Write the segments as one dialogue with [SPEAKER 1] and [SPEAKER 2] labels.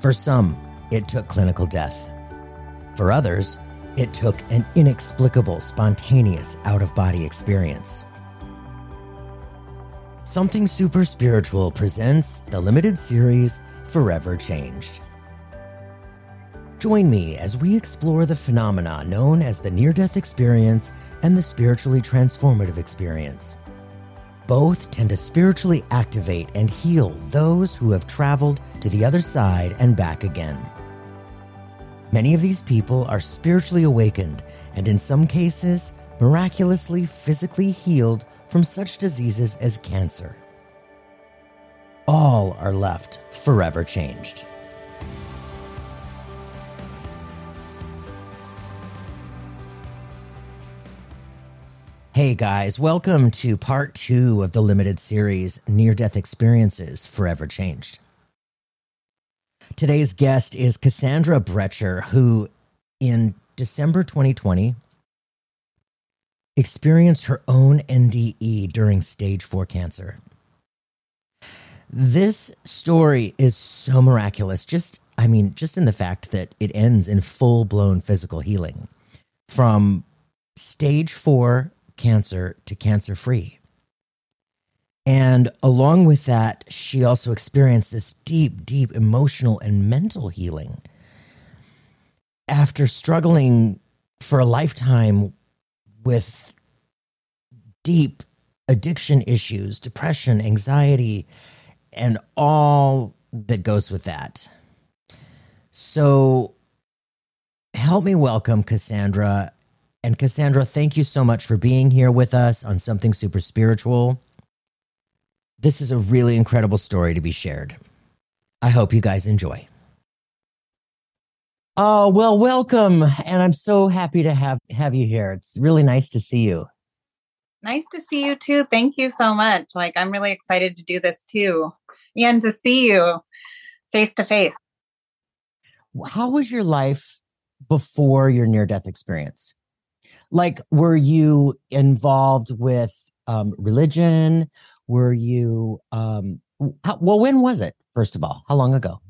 [SPEAKER 1] For some, it took clinical death. For others, it took an inexplicable, spontaneous out of body experience. Something Super Spiritual presents the limited series Forever Changed. Join me as we explore the phenomena known as the near death experience and the spiritually transformative experience. Both tend to spiritually activate and heal those who have traveled to the other side and back again. Many of these people are spiritually awakened and, in some cases, miraculously physically healed from such diseases as cancer. All are left forever changed. Hey guys, welcome to part two of the limited series Near Death Experiences Forever Changed. Today's guest is Cassandra Bretscher, who in December 2020 experienced her own NDE during stage four cancer. This story is so miraculous. Just, I mean, just in the fact that it ends in full blown physical healing from stage four cancer to cancer free. And along with that, she also experienced this deep, deep emotional and mental healing. After struggling for a lifetime with deep addiction issues, depression, anxiety, and all that goes with that. So, help me welcome Cassandra. And Cassandra, thank you so much for being here with us on Something Super Spiritual. This is a really incredible story to be shared. I hope you guys enjoy. Oh, well, welcome. And I'm so happy to have, have you here. It's really nice to see you.
[SPEAKER 2] Nice to see you too. Thank you so much. Like, I'm really excited to do this too and to see you face to face.
[SPEAKER 1] How was your life before your near death experience? Like, were you involved with um, religion? were you um how, well when was it first of all? How long ago?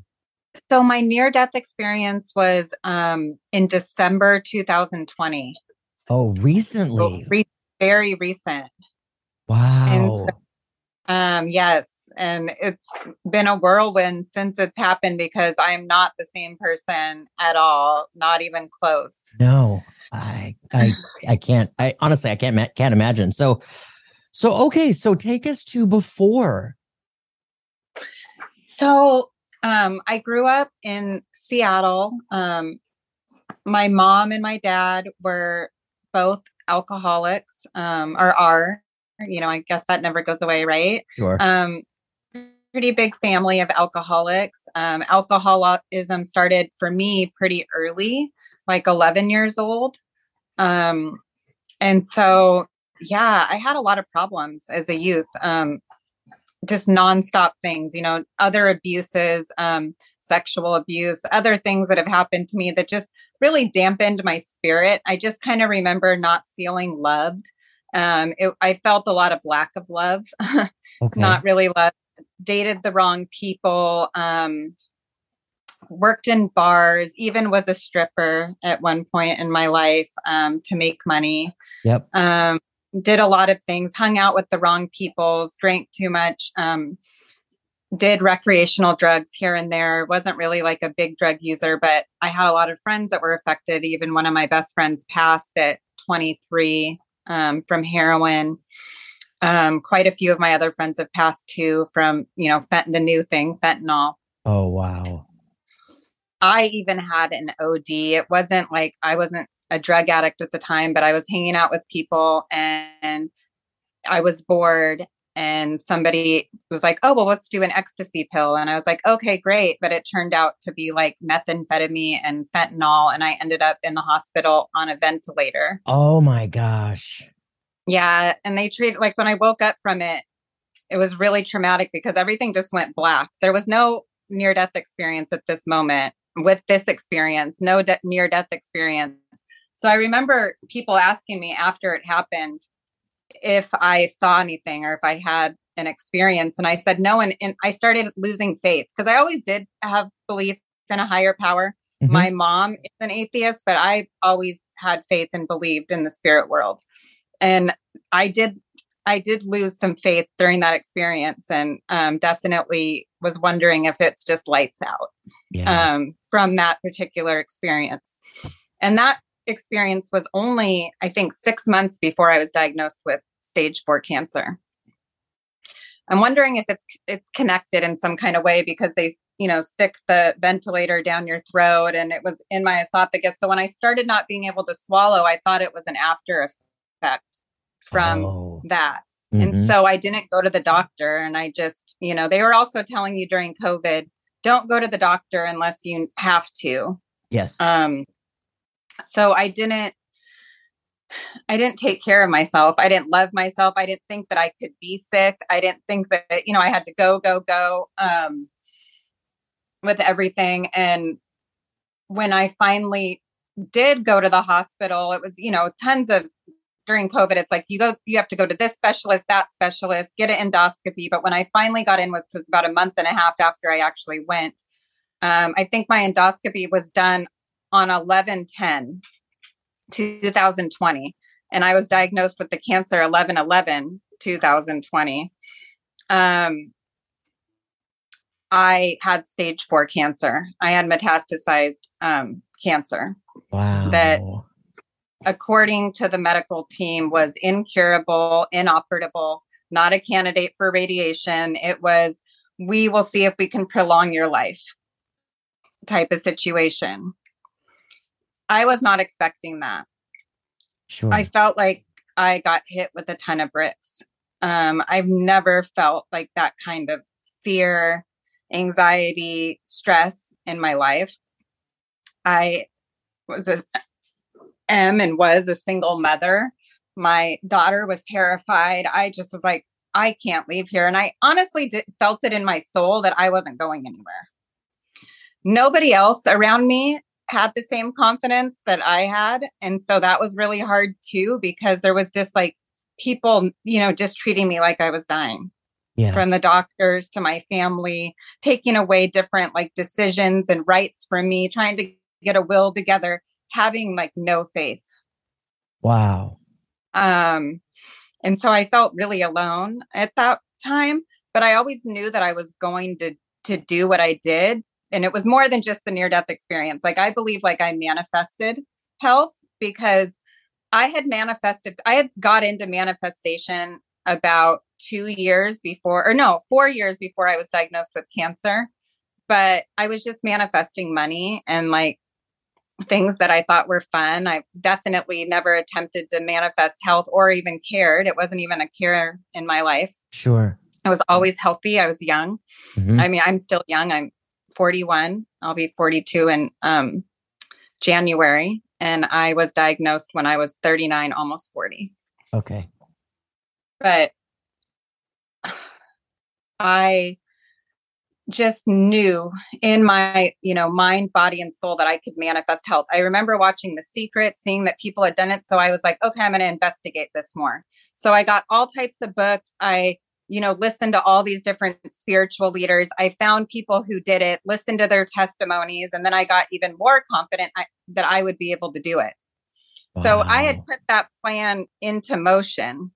[SPEAKER 2] So my near death experience was um in december 2020
[SPEAKER 1] oh recently.
[SPEAKER 2] so re- very recent.
[SPEAKER 1] Wow
[SPEAKER 2] and so, um yes and it's been a whirlwind since it's happened because i'm not the same person at all not even close.
[SPEAKER 1] No i i i can't i honestly i can't can't imagine so so, okay, so take us to before.
[SPEAKER 2] So, um, I grew up in Seattle. Um, my mom and my dad were both alcoholics, um, or are. You know, I guess that never goes away, right?
[SPEAKER 1] Sure.
[SPEAKER 2] Um, pretty big family of alcoholics. Um, alcoholism started for me pretty early, like 11 years old. Um, and so yeah, I had a lot of problems as a youth. Um, just nonstop things, you know, other abuses, um, sexual abuse, other things that have happened to me that just really dampened my spirit. I just kind of remember not feeling loved. Um, it, I felt a lot of lack of love, okay. not really love. Dated the wrong people. Um, worked in bars, even was a stripper at one point in my life um, to make money.
[SPEAKER 1] Yep.
[SPEAKER 2] Um, did a lot of things, hung out with the wrong peoples, drank too much, um, did recreational drugs here and there. Wasn't really like a big drug user, but I had a lot of friends that were affected. Even one of my best friends passed at 23 um, from heroin. Um, quite a few of my other friends have passed too from, you know, fent- the new thing, fentanyl.
[SPEAKER 1] Oh, wow.
[SPEAKER 2] I even had an OD. It wasn't like I wasn't a drug addict at the time, but I was hanging out with people and I was bored and somebody was like, "Oh, well, let's do an ecstasy pill." And I was like, "Okay, great." But it turned out to be like methamphetamine and fentanyl and I ended up in the hospital on a ventilator.
[SPEAKER 1] Oh my gosh.
[SPEAKER 2] Yeah, and they treated like when I woke up from it, it was really traumatic because everything just went black. There was no near death experience at this moment. With this experience, no de- near death experience so I remember people asking me after it happened if I saw anything or if I had an experience. And I said no. And, and I started losing faith because I always did have belief in a higher power. Mm-hmm. My mom is an atheist, but I always had faith and believed in the spirit world. And I did I did lose some faith during that experience and um, definitely was wondering if it's just lights out yeah. um, from that particular experience. And that experience was only, I think, six months before I was diagnosed with stage four cancer. I'm wondering if it's it's connected in some kind of way because they, you know, stick the ventilator down your throat and it was in my esophagus. So when I started not being able to swallow, I thought it was an after effect from oh. that. Mm-hmm. And so I didn't go to the doctor and I just, you know, they were also telling you during COVID, don't go to the doctor unless you have to.
[SPEAKER 1] Yes.
[SPEAKER 2] Um so I didn't I didn't take care of myself. I didn't love myself. I didn't think that I could be sick. I didn't think that, you know, I had to go, go, go um, with everything. And when I finally did go to the hospital, it was, you know, tons of during COVID, it's like you go, you have to go to this specialist, that specialist, get an endoscopy. But when I finally got in, which was about a month and a half after I actually went, um, I think my endoscopy was done on 11 10 2020 and i was diagnosed with the cancer 11 11 2020 um i had stage four cancer. I had metastasized um cancer.
[SPEAKER 1] Wow.
[SPEAKER 2] That according to the medical team was incurable inoperable not a candidate for radiation it was we will see if we can prolong your life type of situation I was not expecting that.
[SPEAKER 1] Sure.
[SPEAKER 2] I felt like I got hit with a ton of bricks. Um, I've never felt like that kind of fear, anxiety, stress in my life. I was a am and was a single mother. My daughter was terrified. I just was like, I can't leave here. And I honestly did, felt it in my soul that I wasn't going anywhere. Nobody else around me had the same confidence that I had. And so that was really hard too, because there was just like people, you know, just treating me like I was dying. Yeah. From the doctors to my family, taking away different like decisions and rights from me, trying to get a will together, having like no faith.
[SPEAKER 1] Wow.
[SPEAKER 2] Um, and so I felt really alone at that time, but I always knew that I was going to to do what I did and it was more than just the near death experience like i believe like i manifested health because i had manifested i had got into manifestation about two years before or no four years before i was diagnosed with cancer but i was just manifesting money and like things that i thought were fun i definitely never attempted to manifest health or even cared it wasn't even a care in my life
[SPEAKER 1] sure
[SPEAKER 2] i was always healthy i was young mm-hmm. i mean i'm still young i'm 41. I'll be 42 in um, January. And I was diagnosed when I was 39, almost 40.
[SPEAKER 1] Okay.
[SPEAKER 2] But I just knew in my you know mind body and soul that i could manifest health i remember watching the secret seeing that people had done it so i was like okay i'm going to investigate this more so i got all types of books i you know, listen to all these different spiritual leaders. I found people who did it, listened to their testimonies, and then I got even more confident I, that I would be able to do it. Wow. So I had put that plan into motion.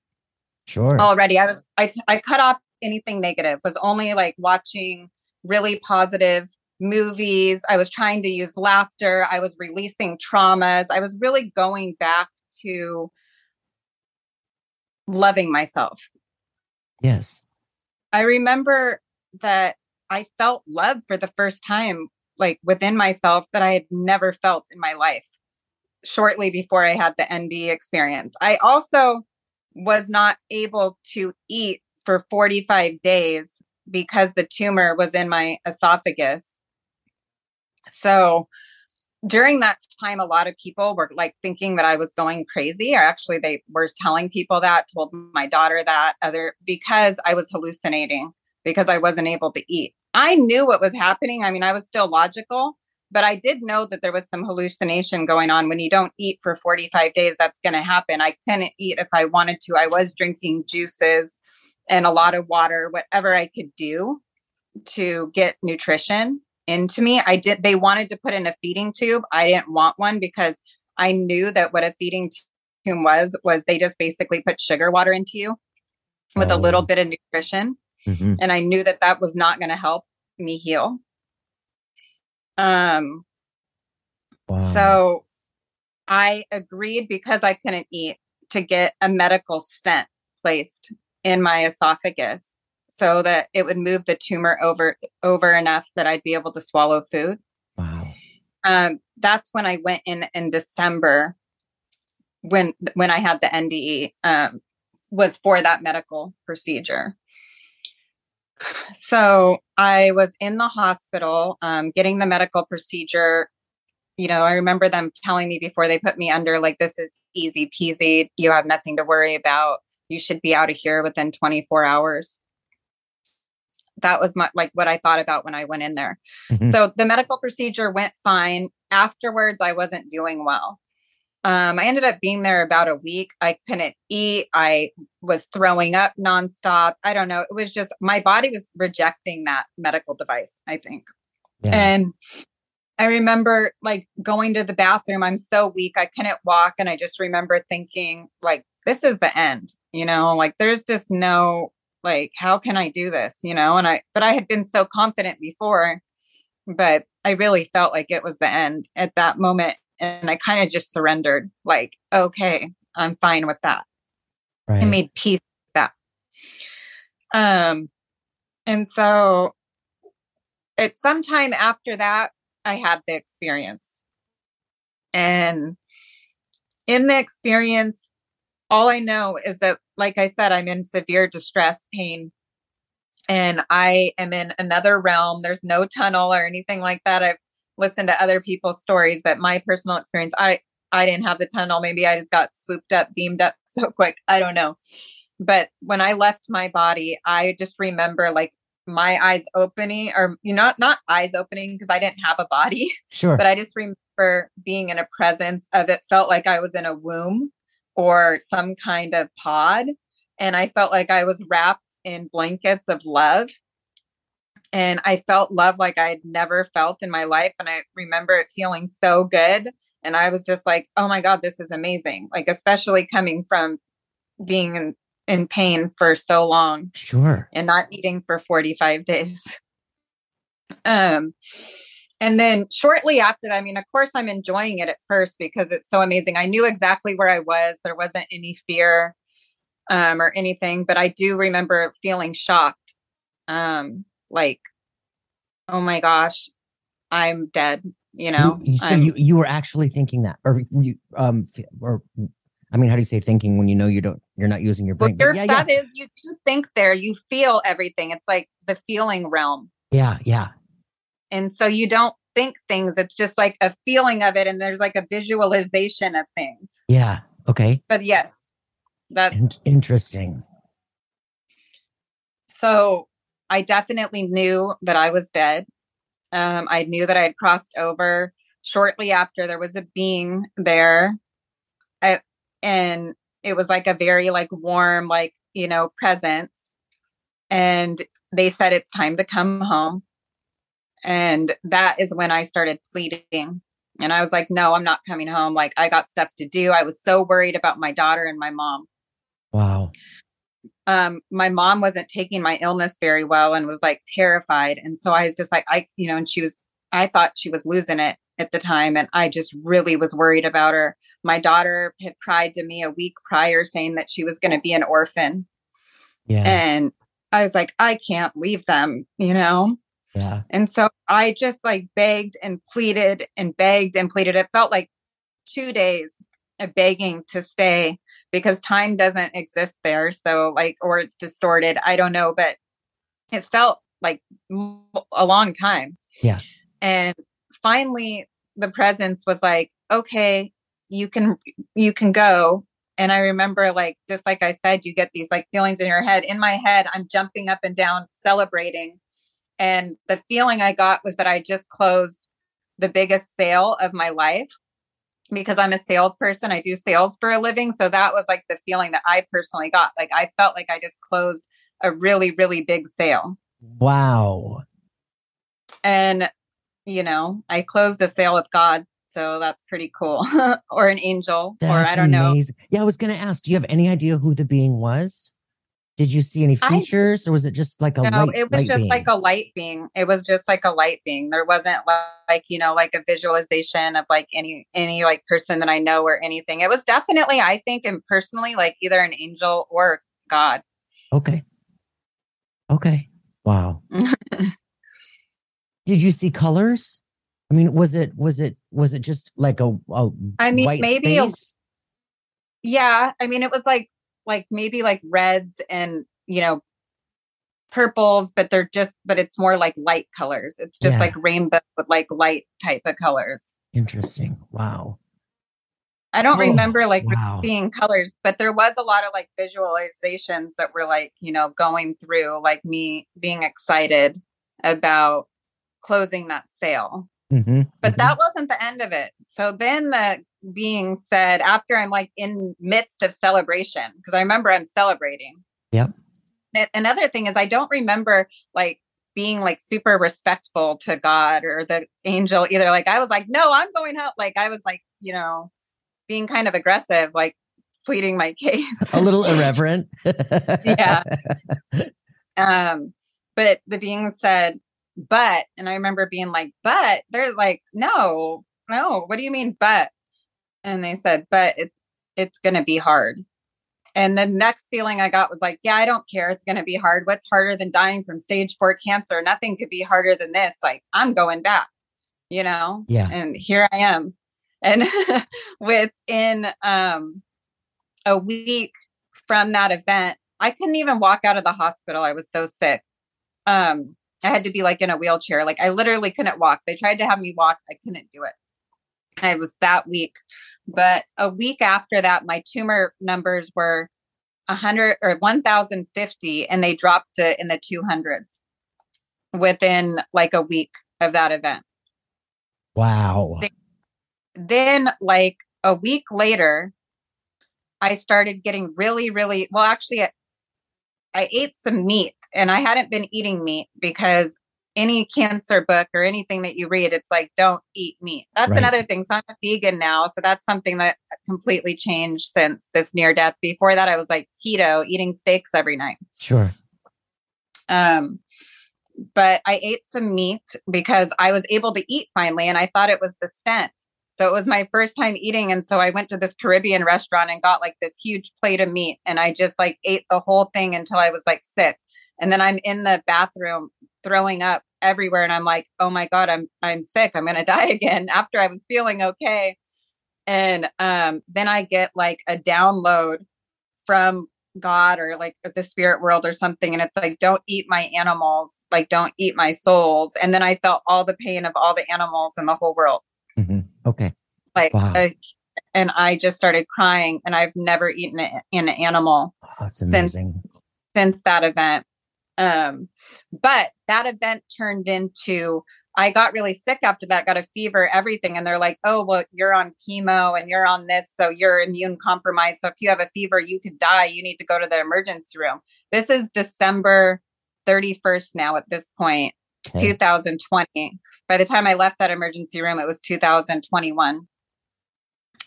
[SPEAKER 1] Sure.
[SPEAKER 2] Already, I was I I cut off anything negative. Was only like watching really positive movies. I was trying to use laughter. I was releasing traumas. I was really going back to loving myself
[SPEAKER 1] Yes.
[SPEAKER 2] I remember that I felt love for the first time, like within myself, that I had never felt in my life shortly before I had the ND experience. I also was not able to eat for 45 days because the tumor was in my esophagus. So during that time, a lot of people were like thinking that I was going crazy, or actually, they were telling people that, told my daughter that, other because I was hallucinating because I wasn't able to eat. I knew what was happening. I mean, I was still logical, but I did know that there was some hallucination going on. When you don't eat for 45 days, that's going to happen. I couldn't eat if I wanted to. I was drinking juices and a lot of water, whatever I could do to get nutrition into me. I did, they wanted to put in a feeding tube. I didn't want one because I knew that what a feeding tube was, was they just basically put sugar water into you with oh. a little oh. bit of nutrition. Mm-hmm. And I knew that that was not going to help me heal. Um, wow. so I agreed because I couldn't eat to get a medical stent placed in my esophagus so that it would move the tumor over over enough that I'd be able to swallow food.
[SPEAKER 1] Wow.
[SPEAKER 2] Um, that's when I went in in December when when I had the NDE um, was for that medical procedure. So I was in the hospital um, getting the medical procedure. You know, I remember them telling me before they put me under, like, this is easy peasy. You have nothing to worry about. You should be out of here within 24 hours. That was my, like what I thought about when I went in there. Mm-hmm. So the medical procedure went fine. Afterwards, I wasn't doing well. Um, I ended up being there about a week. I couldn't eat. I was throwing up nonstop. I don't know. It was just my body was rejecting that medical device, I think. Yeah. And I remember like going to the bathroom. I'm so weak. I couldn't walk. And I just remember thinking, like, this is the end, you know, like there's just no, like, how can I do this, you know? And I, but I had been so confident before, but I really felt like it was the end at that moment and I kind of just surrendered, like, okay, I'm fine with that. Right. I made peace with that. Um, and so it's sometime after that, I had the experience. And in the experience, all I know is that, like I said, I'm in severe distress, pain, and I am in another realm. There's no tunnel or anything like that. I've listened to other people's stories, but my personal experience, I I didn't have the tunnel. Maybe I just got swooped up, beamed up so quick. I don't know. But when I left my body, I just remember like my eyes opening or you know not eyes opening because I didn't have a body.
[SPEAKER 1] Sure.
[SPEAKER 2] But I just remember being in a presence of it felt like I was in a womb or some kind of pod. And I felt like I was wrapped in blankets of love and I felt love like I had never felt in my life. And I remember it feeling so good. And I was just like, oh my God, this is amazing. Like, especially coming from being in, in pain for so long.
[SPEAKER 1] Sure.
[SPEAKER 2] And not eating for 45 days. Um, and then shortly after that, I mean, of course, I'm enjoying it at first because it's so amazing. I knew exactly where I was. There wasn't any fear um, or anything, but I do remember feeling shocked. Um, like, oh my gosh, I'm dead. You know,
[SPEAKER 1] you, so you you were actually thinking that, or you um, or I mean, how do you say thinking when you know you don't you're not using your brain?
[SPEAKER 2] Well, your yeah, yeah. is you do think there, you feel everything. It's like the feeling realm.
[SPEAKER 1] Yeah, yeah.
[SPEAKER 2] And so you don't think things. It's just like a feeling of it, and there's like a visualization of things.
[SPEAKER 1] Yeah. Okay.
[SPEAKER 2] But yes, that's In-
[SPEAKER 1] interesting.
[SPEAKER 2] So I definitely knew that I was dead. Um, I knew that I had crossed over. Shortly after, there was a being there, I, and it was like a very like warm, like you know, presence. And they said it's time to come home, and that is when I started pleading. And I was like, no, I'm not coming home. Like I got stuff to do. I was so worried about my daughter and my mom.
[SPEAKER 1] Wow
[SPEAKER 2] um, my mom wasn't taking my illness very well and was like terrified. And so I was just like, I, you know, and she was, I thought she was losing it at the time. And I just really was worried about her. My daughter had cried to me a week prior saying that she was going to be an orphan.
[SPEAKER 1] Yeah.
[SPEAKER 2] And I was like, I can't leave them, you know?
[SPEAKER 1] Yeah.
[SPEAKER 2] And so I just like begged and pleaded and begged and pleaded. It felt like two days of begging to stay because time doesn't exist there. So, like, or it's distorted. I don't know, but it felt like a long time.
[SPEAKER 1] Yeah.
[SPEAKER 2] And finally, the presence was like, okay, you can, you can go. And I remember, like, just like I said, you get these like feelings in your head. In my head, I'm jumping up and down, celebrating. And the feeling I got was that I just closed the biggest sale of my life because I'm a salesperson. I do sales for a living. So that was like the feeling that I personally got. Like I felt like I just closed a really, really big sale.
[SPEAKER 1] Wow.
[SPEAKER 2] And you know, I closed a sale with God. So that's pretty cool. or an angel,
[SPEAKER 1] That's
[SPEAKER 2] or I don't know.
[SPEAKER 1] Yeah, I was going to ask, do you have any idea who the being was? Did you see any
[SPEAKER 2] I-
[SPEAKER 1] features or was it just like a
[SPEAKER 2] No,
[SPEAKER 1] light?
[SPEAKER 2] it was just
[SPEAKER 1] being?
[SPEAKER 2] like a light being. It was just like a light being. There wasn't li- like, you know, like a visualization of like any any like person that I know or anything. It was definitely, I think, and personally, like either an angel or God.
[SPEAKER 1] Okay. Okay. Wow. Did you see colors? I mean, was it was it was it just like a, a
[SPEAKER 2] I mean, maybe a- yeah. I mean, it was like like maybe like reds and you know purples, but they're just but it's more like light colors. It's just
[SPEAKER 1] Yeah.
[SPEAKER 2] like rainbow with like light type of colors.
[SPEAKER 1] Interesting. Wow.
[SPEAKER 2] I don't
[SPEAKER 1] Oh,
[SPEAKER 2] remember like
[SPEAKER 1] wow.
[SPEAKER 2] seeing colors, but there was a lot of like visualizations that were like, you know, going through like me being excited about closing that sale.
[SPEAKER 1] hmm
[SPEAKER 2] But that wasn't the end of it. So then the being said after I'm like in midst of celebration, because I remember I'm celebrating.
[SPEAKER 1] Yep.
[SPEAKER 2] Another thing is I don't remember like being like super respectful to God or the angel either. Like I was like, no, I'm going out. Like I was like, you know, being kind of aggressive, like pleading my case.
[SPEAKER 1] a little irreverent.
[SPEAKER 2] Yeah. um, but the being said, but, and I remember being like, but they're like, no, no, what do you mean, but? And they said, but it, it's going to be hard. And the next feeling I got was like, yeah, I don't care. It's going to be hard. What's harder than dying from stage four cancer? Nothing could be harder than this. Like, I'm going back, you know?
[SPEAKER 1] Yeah.
[SPEAKER 2] And here I am. And within um, a week from that event, I couldn't even walk out of the hospital. I was so sick. Um, I had to be like in a wheelchair. Like I literally couldn't walk. They tried to have me walk. I couldn't do it. I was that week. But a week after that, my tumor numbers were 100 or 1050 and they dropped it in the 200s within like a week of that event.
[SPEAKER 1] wow.
[SPEAKER 2] Then like a week later i started getting really really well actually I, I ate some meat and i hadn't been eating meat because any cancer book or anything that you read it's like don't eat meat that's
[SPEAKER 1] Right.
[SPEAKER 2] another thing so i'm a vegan now so that's something that completely changed since this near death before that i was like keto eating steaks every night
[SPEAKER 1] Sure.
[SPEAKER 2] um, but I ate some meat because I was able to eat finally, and I thought it was the stent. So it was my first time eating, and so I went to this Caribbean restaurant and got like this huge plate of meat, and I just like ate the whole thing until I was like sick. And then I'm in the bathroom throwing up everywhere, and I'm like, "Oh my god, I'm I'm sick. I'm gonna die again." After I was feeling okay, and um, then I get like a download from God or like the spirit world or something. And it's like, don't eat my animals, like, don't eat my souls. And then I felt all the pain of all the animals in the whole world.
[SPEAKER 1] hmm Okay.
[SPEAKER 2] Like,
[SPEAKER 1] Wow.
[SPEAKER 2] uh, and I just started crying. And I've never eaten a- an animal
[SPEAKER 1] Oh,
[SPEAKER 2] Since- since that event. Um, but that event turned into I got really sick after that, got a fever, everything. And they're like, oh, well, you're on chemo and you're on this. So you're immune compromised. So if you have a fever, you could die. You need to go to the emergency room. This is December 31st now at this point,
[SPEAKER 1] Okay.
[SPEAKER 2] 2020. By the time I left that emergency room, it was 2021.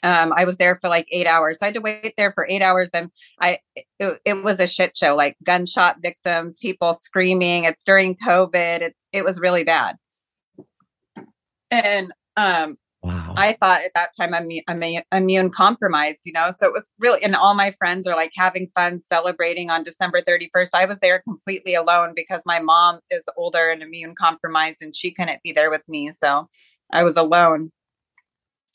[SPEAKER 2] Um, I was there for like eight hours. So I had to wait there for eight hours. Then I, it, it was a shit show, like gunshot victims, people screaming. It's during COVID. It's, it was really bad. And um,
[SPEAKER 1] Wow.
[SPEAKER 2] I thought at that time I'm, I'm immune compromised, you know? So it was really, and all my friends are like having fun celebrating on December 31st. I was there completely alone because my mom is older and immune compromised and she couldn't be there with me. So I was alone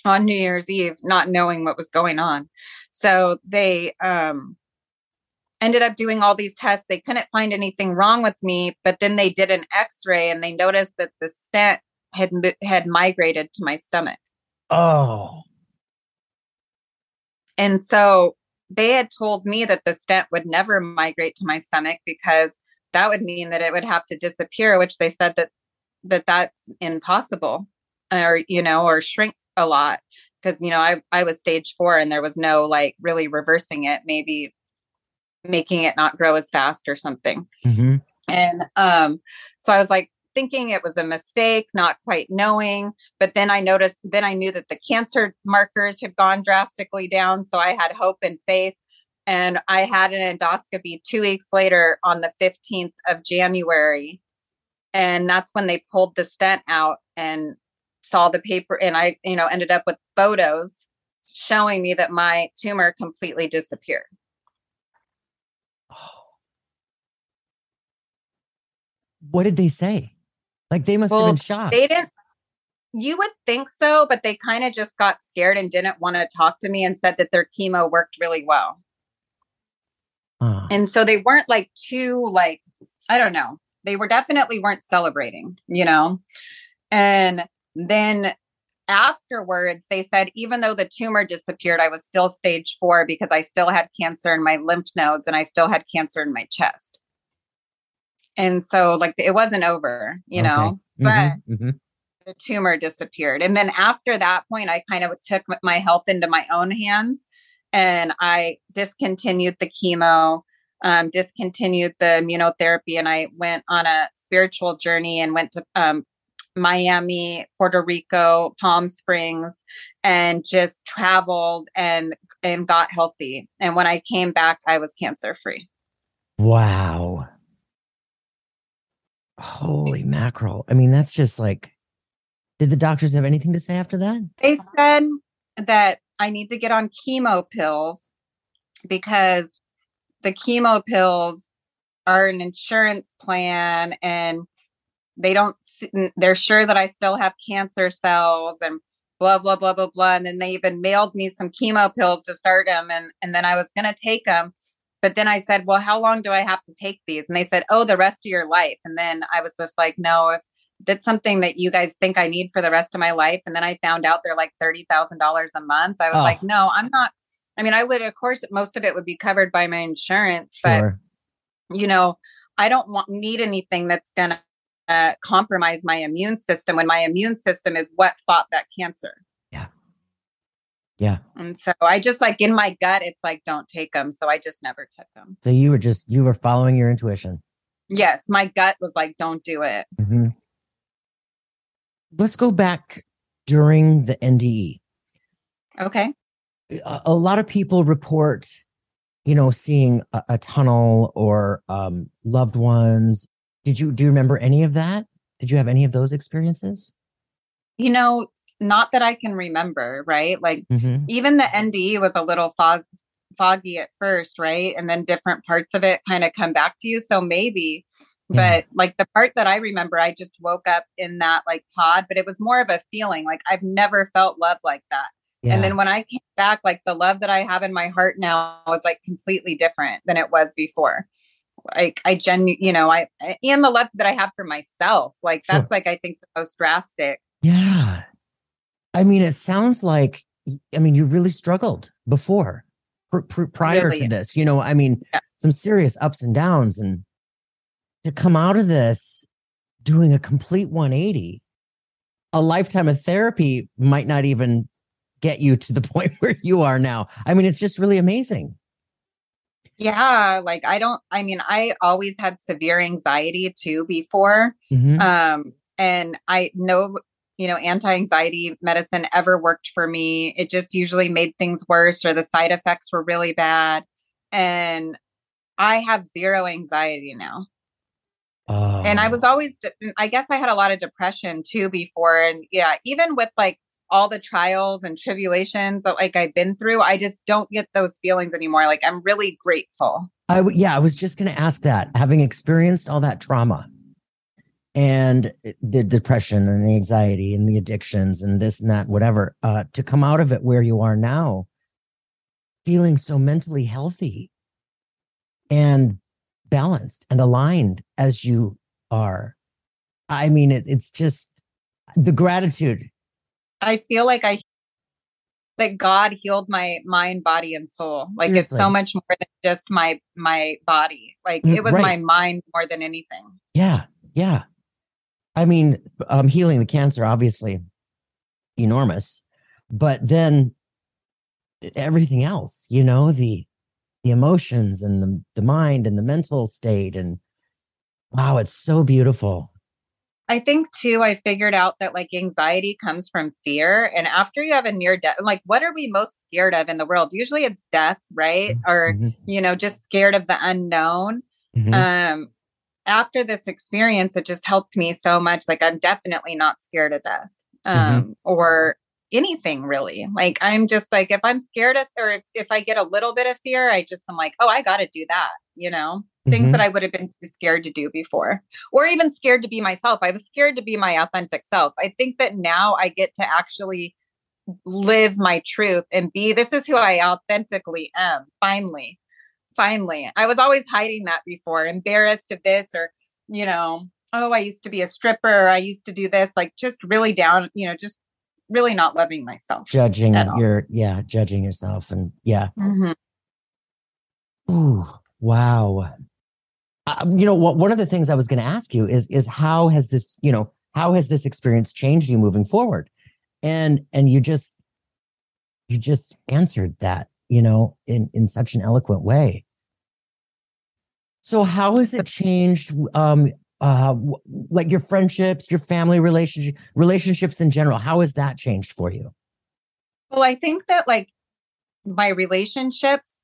[SPEAKER 2] on New Year's Eve, not knowing what was going on. So they, um, ended up doing all these tests. They couldn't find anything wrong with me, but then they did an x-ray and they noticed that the stent had had migrated to my stomach.
[SPEAKER 1] oh.
[SPEAKER 2] And so they had told me that the stent would never migrate to my stomach because that would mean that it would have to disappear, which they said that that that's impossible or you know or shrink a lot because you know I I was stage 4 and there was no like really reversing it, maybe making it not grow as fast or something.
[SPEAKER 1] hmm
[SPEAKER 2] And um, so I was like, thinking it was a mistake, not quite knowing. But then I noticed, then I knew that the cancer markers had gone drastically down. So I had hope and faith. And I had an endoscopy two weeks later on the 15th of January. And that's when they pulled the stent out and saw the paper. And I, you know, ended up with photos showing me that my tumor completely disappeared. Oh.
[SPEAKER 1] What did they say? Like they must well, have been shocked.
[SPEAKER 2] They didn't. You would think so, but they kind of just got scared and didn't want to talk to me and said that their chemo worked really well. And so they weren't like too like I don't know. They were definitely weren't celebrating, you know. And then afterwards they said even though the tumor disappeared i was still stage 4 because i still had cancer in my lymph nodes and i still had cancer in my chest and so like it wasn't over you okay. know mm-hmm, but mm-hmm. the tumor disappeared and then after that point i kind of took my health into my own hands and i discontinued the chemo um, discontinued the immunotherapy and i went on a spiritual journey and went to um, miami puerto rico palm springs and just traveled and and got healthy and when i came back i was cancer free
[SPEAKER 1] wow Holy mackerel. I mean, that's just like, did the doctors have anything to say after that?
[SPEAKER 2] They said that I need to get on chemo pills because the chemo pills are an insurance plan and they don't, they're sure that I still have cancer cells and blah, blah, blah, blah, blah. And then they even mailed me some chemo pills to start them. And, and then I was going to take them but then I said, well, how long do I have to take these? And they said, oh, the rest of your life. And then I was just like, no, if that's something that you guys think I need for the rest of my life. And then I found out they're like $30,000 a month. I was oh. like, no, I'm not. I mean, I would, of course, most of it would be covered by my insurance, sure. but you know, I don't want need anything that's going to compromise my immune system when my immune system is what fought that cancer.
[SPEAKER 1] Yeah. Yeah.
[SPEAKER 2] And so I just like in my gut, it's like, don't take them. So I just never took them.
[SPEAKER 1] So you were just, you were following your intuition.
[SPEAKER 2] Yes. My gut was like, don't do it.
[SPEAKER 1] Mm-hmm. Let's go back during the NDE.
[SPEAKER 2] Okay.
[SPEAKER 1] A, a lot of people report, you know, seeing a, a tunnel or um, loved ones. Did you, do you remember any of that? Did you have any of those experiences?
[SPEAKER 2] You know, not that I can remember, right? Like mm-hmm. even the NDE was a little fog, foggy at first, right? And then different parts of it kind of come back to you. So maybe, yeah. but like the part that I remember, I just woke up in that like pod, but it was more of a feeling like I've never felt love like that. Yeah. And then when I came back, like the love that I have in my heart now was like completely different than it was before. Like I gen, you know, I and the love that I have for myself, like that's sure. like I think the most drastic.
[SPEAKER 1] Yeah. I mean, it sounds like, I mean, you really struggled before pr- pr- prior really? to this. You know, I mean, yeah. some serious ups and downs. And to come out of this doing a complete 180, a lifetime of therapy might not even get you to the point where you are now. I mean, it's just really amazing.
[SPEAKER 2] Yeah, like I don't I mean, I always had severe anxiety too before. Mm-hmm. Um and I know you know, anti anxiety medicine ever worked for me. It just usually made things worse or the side effects were really bad. And I have zero anxiety now. Oh. And I was oh. always, I guess I had a lot of depression too before. And yeah, even with like all the trials and tribulations that like I've been through, I just don't get those feelings anymore. Like I'm really grateful.
[SPEAKER 1] I w- yeah, I was just going to ask that. Having experienced all that trauma, and the depression and the anxiety and the addictions and this and that, whatever, uh, to come out of it where you are now, feeling so mentally healthy and balanced and aligned as you are. I mean, it, it's just the gratitude.
[SPEAKER 2] I feel like I that God healed my mind, body, and soul. Like Seriously. it's so much more than just my my body. Like mm, it was right. my mind more than anything.
[SPEAKER 1] Yeah, yeah. I mean, um, healing the cancer, obviously enormous, but then everything else, you know, the the emotions and the the mind and the mental state and wow, it's so beautiful.
[SPEAKER 2] I think too, I figured out that like anxiety comes from fear. And after you have a near death, like what are we most scared of in the world? Usually it's death, right? Or,
[SPEAKER 1] Mm-hmm.
[SPEAKER 2] you know, just scared of the unknown.
[SPEAKER 1] Mhm.
[SPEAKER 2] Um, after this experience, it just helped me so much. Like I'm definitely not scared of death. Um, or anything really. Like I'm just like if I'm scared of or if, if I get a little bit of fear, I just I'm like, oh, I gotta do that, you know? Things
[SPEAKER 1] Mhm.
[SPEAKER 2] that I would have been too scared to do before. Or even scared to be myself. I was scared to be my authentic self. I think that now I get to actually live my truth and be this is who I authentically am. Finally. Finally. I was always hiding that before, embarrassed of this or, you know, oh, I used to be a stripper. I used to do this, like just really down, you know, just really not loving myself.
[SPEAKER 1] judging your yeah, judging yourself and yeah.
[SPEAKER 2] Mhm.
[SPEAKER 1] Ooh, wow. Uh, you know what? One of the things I was going to ask you is is how has this you know how has this experience changed you moving forward? And and you just you just answered that you know in in such an eloquent way. So how has it changed? Um, uh, like your friendships, your family relationship, relationships in general. How has that changed for you?
[SPEAKER 2] Well, I think that like my relationships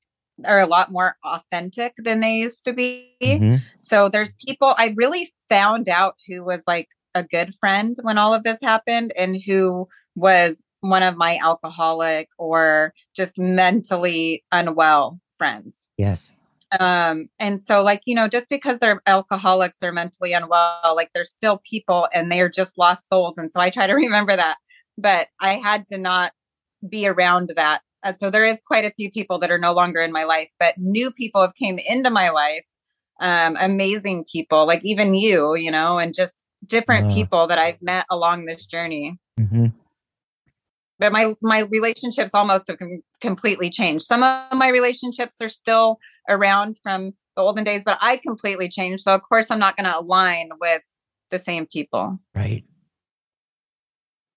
[SPEAKER 2] are a lot more authentic than they used to be.
[SPEAKER 1] Mhm.
[SPEAKER 2] So there's people I really found out who was like a good friend when all of this happened and who was one of my alcoholic or just mentally unwell friends.
[SPEAKER 1] Yes.
[SPEAKER 2] Um and so like you know just because they're alcoholics or mentally unwell like they're still people and they are just lost souls and so I try to remember that but I had to not be around that uh, so there is quite a few people that are no longer in my life but new people have came into my life. Um amazing people like even you you know and just different
[SPEAKER 1] Wow.
[SPEAKER 2] people that I've met along this journey.
[SPEAKER 1] Hmm
[SPEAKER 2] but my my relationships almost have com- completely changed. Some of my relationships are still around from the olden days but i completely changed. So of course i'm not going to align with the same people.
[SPEAKER 1] Right.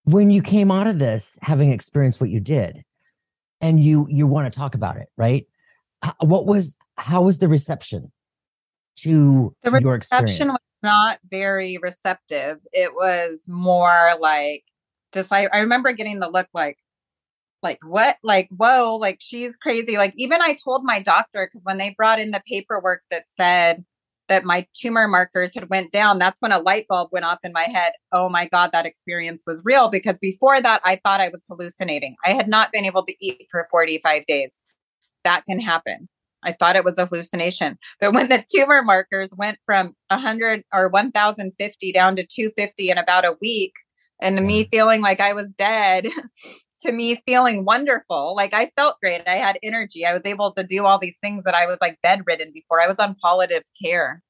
[SPEAKER 1] When you came out of this, having experienced what you did, and you you want to talk about it, right? What was how was the reception to
[SPEAKER 2] The
[SPEAKER 1] your
[SPEAKER 2] reception
[SPEAKER 1] experience?
[SPEAKER 2] was not very receptive it was more like just like i remember getting the look like like what like whoa like she's crazy like even i told my doctor because when they brought in the paperwork that said that my tumor markers had went down that's when a light bulb went off in my head. Oh my god that experience was real because before that i thought i was hallucinating. I had not been able to eat for 45 days. That can happen. I thought it was a hallucination. But when the tumor markers went from 100 or 1050 down to 250 in about a week and me mm. feeling like i was dead to me feeling wonderful. Like I felt great. I had energy. I was able to do all these things that I was like bedridden before. I was on palliative care.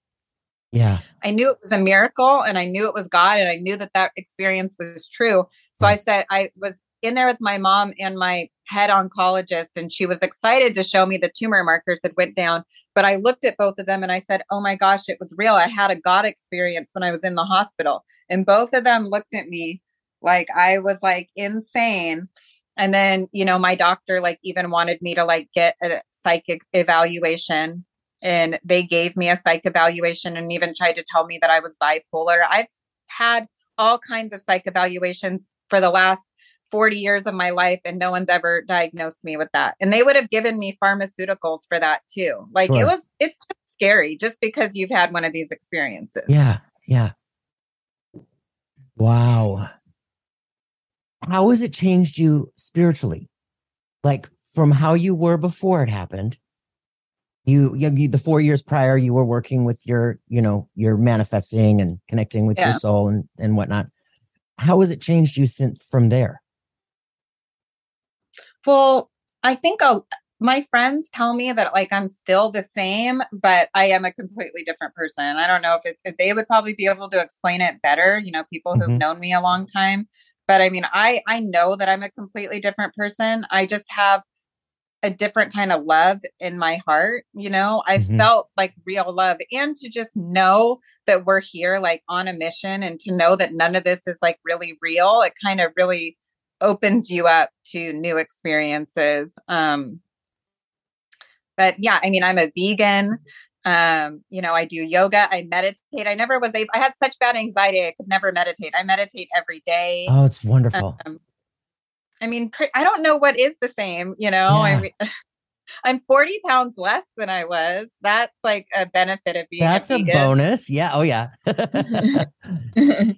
[SPEAKER 1] Yeah.
[SPEAKER 2] I knew it was a miracle and I knew it was God and I knew that that experience was true. So I said, I was in there with my mom and my head oncologist and she was excited to show me the tumor markers had went down. But I looked at both of them and I said, Oh my gosh, it was real. I had a God experience when I was in the hospital. And both of them looked at me like I was like insane. And then, you know, my doctor like even wanted me to like get a psychic evaluation and they gave me a psych evaluation and even tried to tell me that I was bipolar. I've had all kinds of psych evaluations for the last 40 years of my life and no one's ever diagnosed me with that. And they would have given me pharmaceuticals for that too. Like it was it's just scary just because you've had one of these experiences.
[SPEAKER 1] Yeah. Yeah. Wow. How has it changed you spiritually? Like from how you were before it happened. You, you, the four years prior, you were working with your, you know, your manifesting and connecting with
[SPEAKER 2] Yeah.
[SPEAKER 1] your soul and and whatnot. How has it changed you since from there?
[SPEAKER 2] Well, I think uh, my friends tell me that like I'm still the same, but I am a completely different person. I don't know if it's if they would probably be able to explain it better. You know, people who've
[SPEAKER 1] Mhm.
[SPEAKER 2] known me a long time. But I mean, I I know that I'm a completely different person. I just have a different kind of love in my heart. You know, I
[SPEAKER 1] Mhm.
[SPEAKER 2] felt like real love, and to just know that we're here like on a mission, and to know that none of this is like really real. It kind of really opens you up to new experiences. Um, but yeah, I mean, I'm a vegan. Um, you know, I do yoga, I meditate. I never was able, I had such bad anxiety, I could never meditate. I meditate every day.
[SPEAKER 1] Oh, it's wonderful.
[SPEAKER 2] Um, I mean, I don't know what is the same, you know. Yeah. I mean, I'm 40 pounds less than I was. That's like a benefit of being
[SPEAKER 1] That's
[SPEAKER 2] a,
[SPEAKER 1] a bonus. Yeah. Oh yeah. Do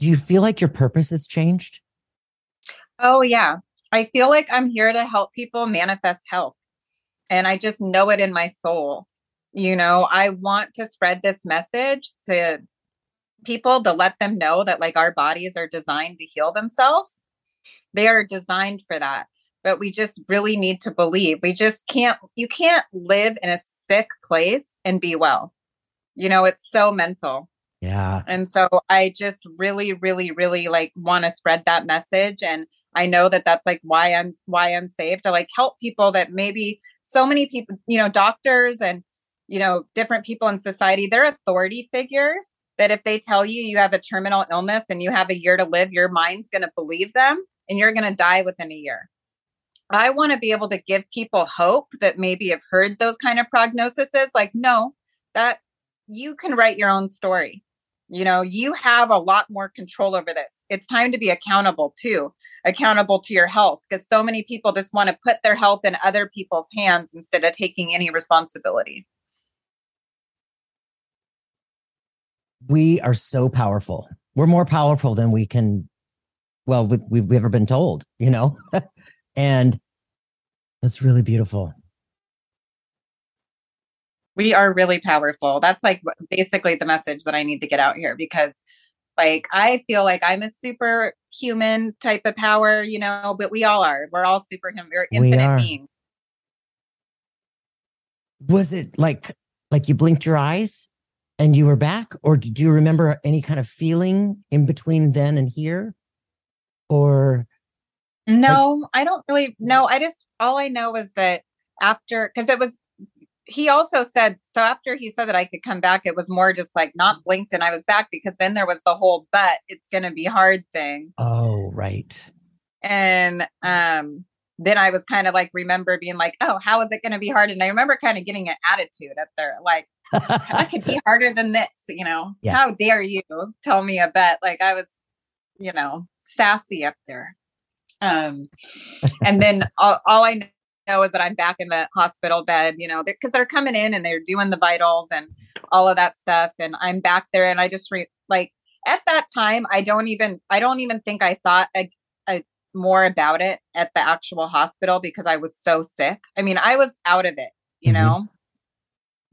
[SPEAKER 1] you feel like your purpose has changed?
[SPEAKER 2] Oh yeah. I feel like I'm here to help people manifest health. And I just know it in my soul. You know, I want to spread this message to people to let them know that like our bodies are designed to heal themselves. They are designed for that. But we just really need to believe. We just can't, you can't live in a sick place and be well. You know, it's so mental.
[SPEAKER 1] Yeah.
[SPEAKER 2] And so I just really, really, really like want to spread that message. And I know that that's like why I'm, why I'm saved to like help people that maybe so many people, you know, doctors and you know, different people in society, they're authority figures that if they tell you you have a terminal illness and you have a year to live, your mind's going to believe them and you're going to die within a year. I want to be able to give people hope that maybe have heard those kind of prognoses like, no, that you can write your own story. You know, you have a lot more control over this. It's time to be accountable too, accountable to your health because so many people just want to put their health in other people's hands instead of taking any responsibility.
[SPEAKER 1] We are so powerful. We're more powerful than we can, well, we, we've ever been told, you know? and that's really beautiful.
[SPEAKER 2] We are really powerful. That's like basically the message that I need to get out here because like I feel like I'm a superhuman type of power, you know, but we all are. We're all superhuman. We're infinite we beings.
[SPEAKER 1] Was it like like you blinked your eyes and you were back or do you remember any kind of feeling in between then and here? Or
[SPEAKER 2] no like- i don't really know i just all i know is that after because it was he also said so after he said that i could come back it was more just like not blinked and i was back because then there was the whole but it's gonna be hard thing.
[SPEAKER 1] Oh right.
[SPEAKER 2] And um then I was kind of like remember being like, oh, how is it going to be hard? And I remember kind of getting an attitude up there, like, I could be harder than this, you know. Yeah. How dare you tell me a bet? Like I was, you know, sassy up there. Um, and then all, all I know is that I'm back in the hospital bed, you know, because they're, they're, coming in and they're doing the vitals and all of that stuff, and I'm back there, and I just re- like at that time, I don't even, I don't even think I thought a, a more about it at the actual hospital because I was so sick. I mean, I was out of it, you mm-hmm. know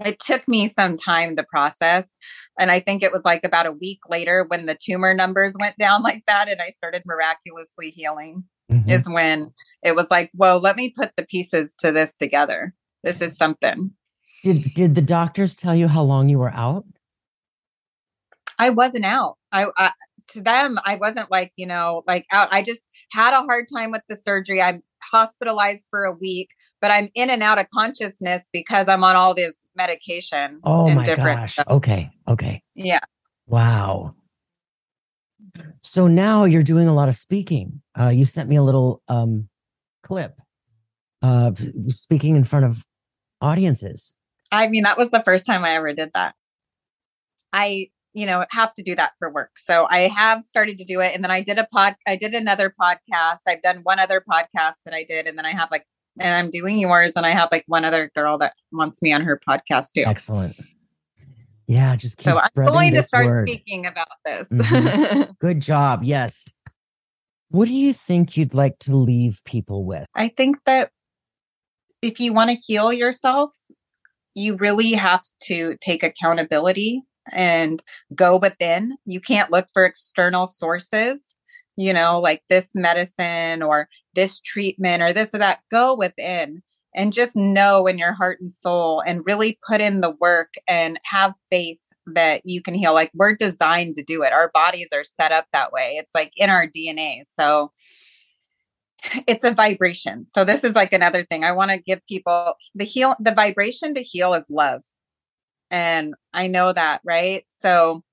[SPEAKER 2] it took me some time to process. And I think it was like about a week later when the tumor numbers went down like that and I started miraculously healing, mm-hmm. is when it was like, whoa, let me put the pieces to this together. This is something.
[SPEAKER 1] Did did the doctors tell you how long you were out?
[SPEAKER 2] I wasn't out. I, I to them, I wasn't like, you know, like out. I just had a hard time with the surgery. I'm hospitalized for a week, but I'm in and out of consciousness because I'm on all this medication.
[SPEAKER 1] Oh my gosh. Stuff. Okay. Okay.
[SPEAKER 2] Yeah.
[SPEAKER 1] Wow. So now you're doing a lot of speaking. Uh, you sent me a little um, clip of speaking in front of audiences.
[SPEAKER 2] I mean, that was the first time I ever did that. I you know have to do that for work so i have started to do it and then i did a pod i did another podcast i've done one other podcast that i did and then i have like and i'm doing yours and i have like one other girl that wants me on her podcast too.
[SPEAKER 1] Excellent. Yeah just keep
[SPEAKER 2] so i'm going to start word. speaking about this.
[SPEAKER 1] Mm-hmm. good job. Yes. What do you think you'd like to leave people with?
[SPEAKER 2] I think that if you want to heal yourself you really have to take accountability and go within. You can't look for external sources, you know, like this medicine or this treatment or this or that. Go within and just know in your heart and soul and really put in the work and have faith that you can heal. Like we're designed to do it. Our bodies are set up that way. It's like in our DNA. So it's a vibration. So this is like another thing I want to give people the heal the vibration to heal is love. And I know that, right? So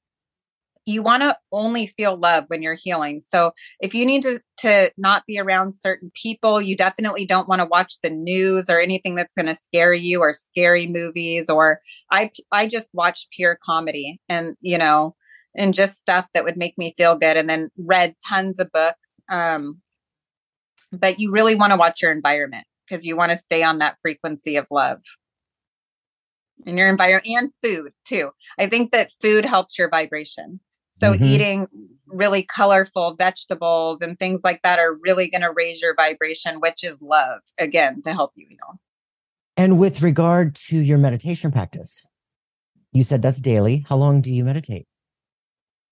[SPEAKER 2] you want to only feel love when you're healing. So if you need to to not be around certain people, you definitely don't want to watch the news or anything that's going to scare you or scary movies or I I just watch pure comedy and you know and just stuff that would make me feel good and then read tons of books um but you really want to watch your environment because you want to stay on that frequency of love in your environment and food too. I think that food helps your vibration. So mm-hmm. eating really colorful vegetables and things like that are really going to raise your vibration, which is love again to help you heal.
[SPEAKER 1] And with regard to your meditation practice, you said that's daily. How long do you meditate?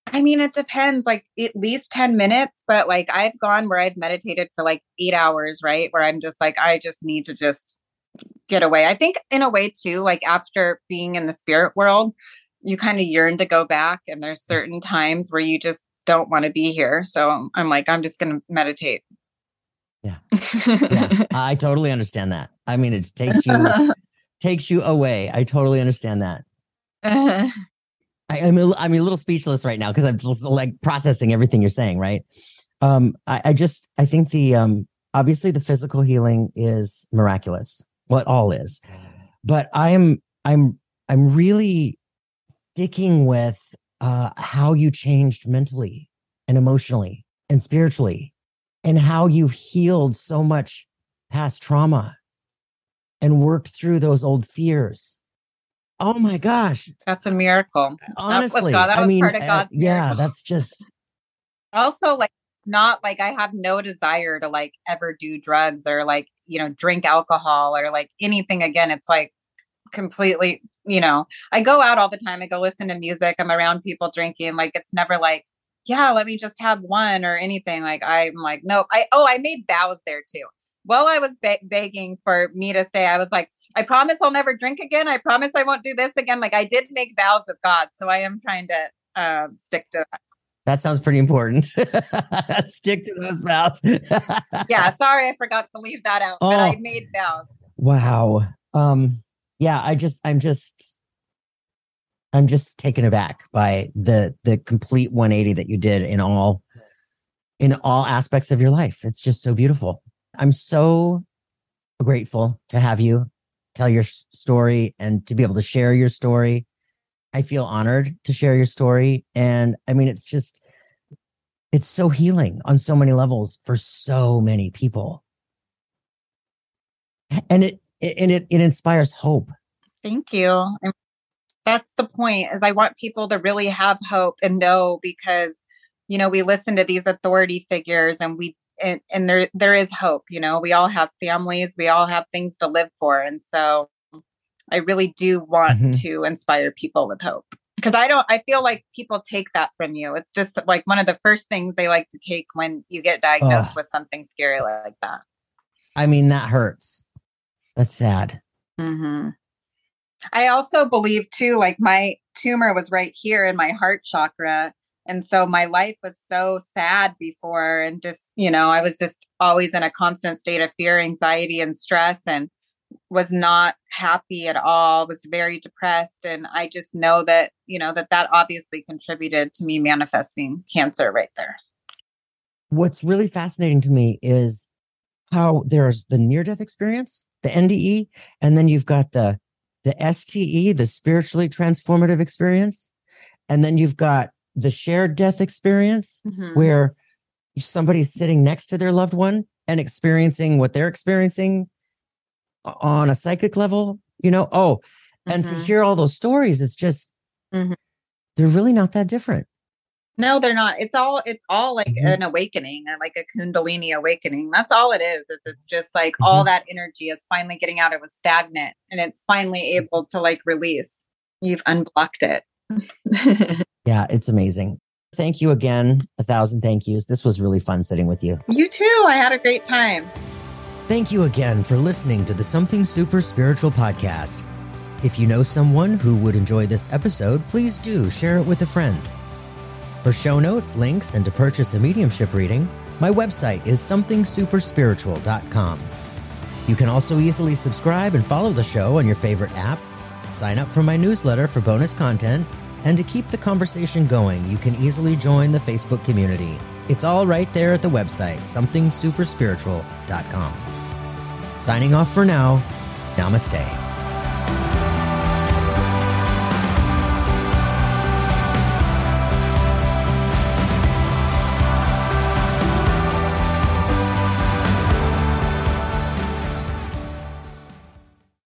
[SPEAKER 2] I mean, it depends, like at least 10 minutes, but like I've gone where I've meditated for like eight hours, right? Where I'm just like, I just need to just get away. I think in a way too, like after being in the spirit world, you kind of yearn to go back. And there's certain times where you just don't want to be here. So I'm like, I'm just going to meditate.
[SPEAKER 1] Yeah. yeah. I totally understand that. I mean, it takes you takes you away. I totally understand that. Uh, I, am a, I'm a little speechless right now because I'm like processing everything you're saying. Right. Um, I, I just I think the um obviously the physical healing is miraculous. What all is, but I'm I'm I'm really sticking with uh, how you changed mentally and emotionally and spiritually and how you've healed so much past trauma and worked through those old fears. Oh my gosh.
[SPEAKER 2] That's a miracle.
[SPEAKER 1] Honestly, that was, I mean, uh, yeah, that's just
[SPEAKER 2] also like not like I have no desire to like ever do drugs or like, you know, drink alcohol or like anything again. It's like completely you know, I go out all the time. I go listen to music. I'm around people drinking. Like it's never like, yeah, let me just have one or anything. Like I'm like, nope. I oh, I made vows there too. While I was be- begging for me to stay, I was like, I promise I'll never drink again. I promise I won't do this again. Like I did make vows with God, so I am trying to um, stick to that.
[SPEAKER 1] That sounds pretty important. Stick to those vows.
[SPEAKER 2] yeah, sorry I forgot to leave that out, oh, but I made vows.
[SPEAKER 1] Wow. Um yeah, I just I'm just I'm just taken aback by the the complete 180 that you did in all in all aspects of your life. It's just so beautiful. I'm so grateful to have you tell your story and to be able to share your story. I feel honored to share your story and I mean it's just it's so healing on so many levels for so many people. And it and it, it inspires hope.
[SPEAKER 2] Thank you. that's the point is I want people to really have hope and know because, you know, we listen to these authority figures and we, and, and there, there is hope, you know, we all have families, we all have things to live for. And so I really do want mm-hmm. to inspire people with hope because I don't, I feel like people take that from you. It's just like one of the first things they like to take when you get diagnosed with something scary like that.
[SPEAKER 1] I mean, that hurts. That's sad.
[SPEAKER 2] Mm-hmm. I also believe too, like my tumor was right here in my heart chakra. And so my life was so sad before, and just, you know, I was just always in a constant state of fear, anxiety, and stress, and was not happy at all, was very depressed. And I just know that, you know, that that obviously contributed to me manifesting cancer right there.
[SPEAKER 1] What's really fascinating to me is how there's the near death experience, the NDE, and then you've got the the STE, the spiritually transformative experience, and then you've got the shared death experience mm-hmm. where somebody's sitting next to their loved one and experiencing what they're experiencing on a psychic level, you know? Oh, and mm-hmm. to hear all those stories, it's just mm-hmm. they're really not that different.
[SPEAKER 2] No, they're not. It's all it's all like mm-hmm. an awakening, uh, like a kundalini awakening. That's all it is. Is it's just like mm-hmm. all that energy is finally getting out. It was stagnant and it's finally able to like release. You've unblocked it.
[SPEAKER 1] yeah, it's amazing. Thank you again. A thousand thank yous. This was really fun sitting with you.
[SPEAKER 2] You too. I had a great time.
[SPEAKER 1] Thank you again for listening to the Something Super Spiritual podcast. If you know someone who would enjoy this episode, please do share it with a friend. For show notes, links, and to purchase a mediumship reading, my website is somethingsuperspiritual.com. You can also easily subscribe and follow the show on your favorite app, sign up for my newsletter for bonus content, And to keep the conversation going, you can easily join the Facebook community. It's all right there at the website, somethingsuperspiritual.com. Signing off for now, namaste.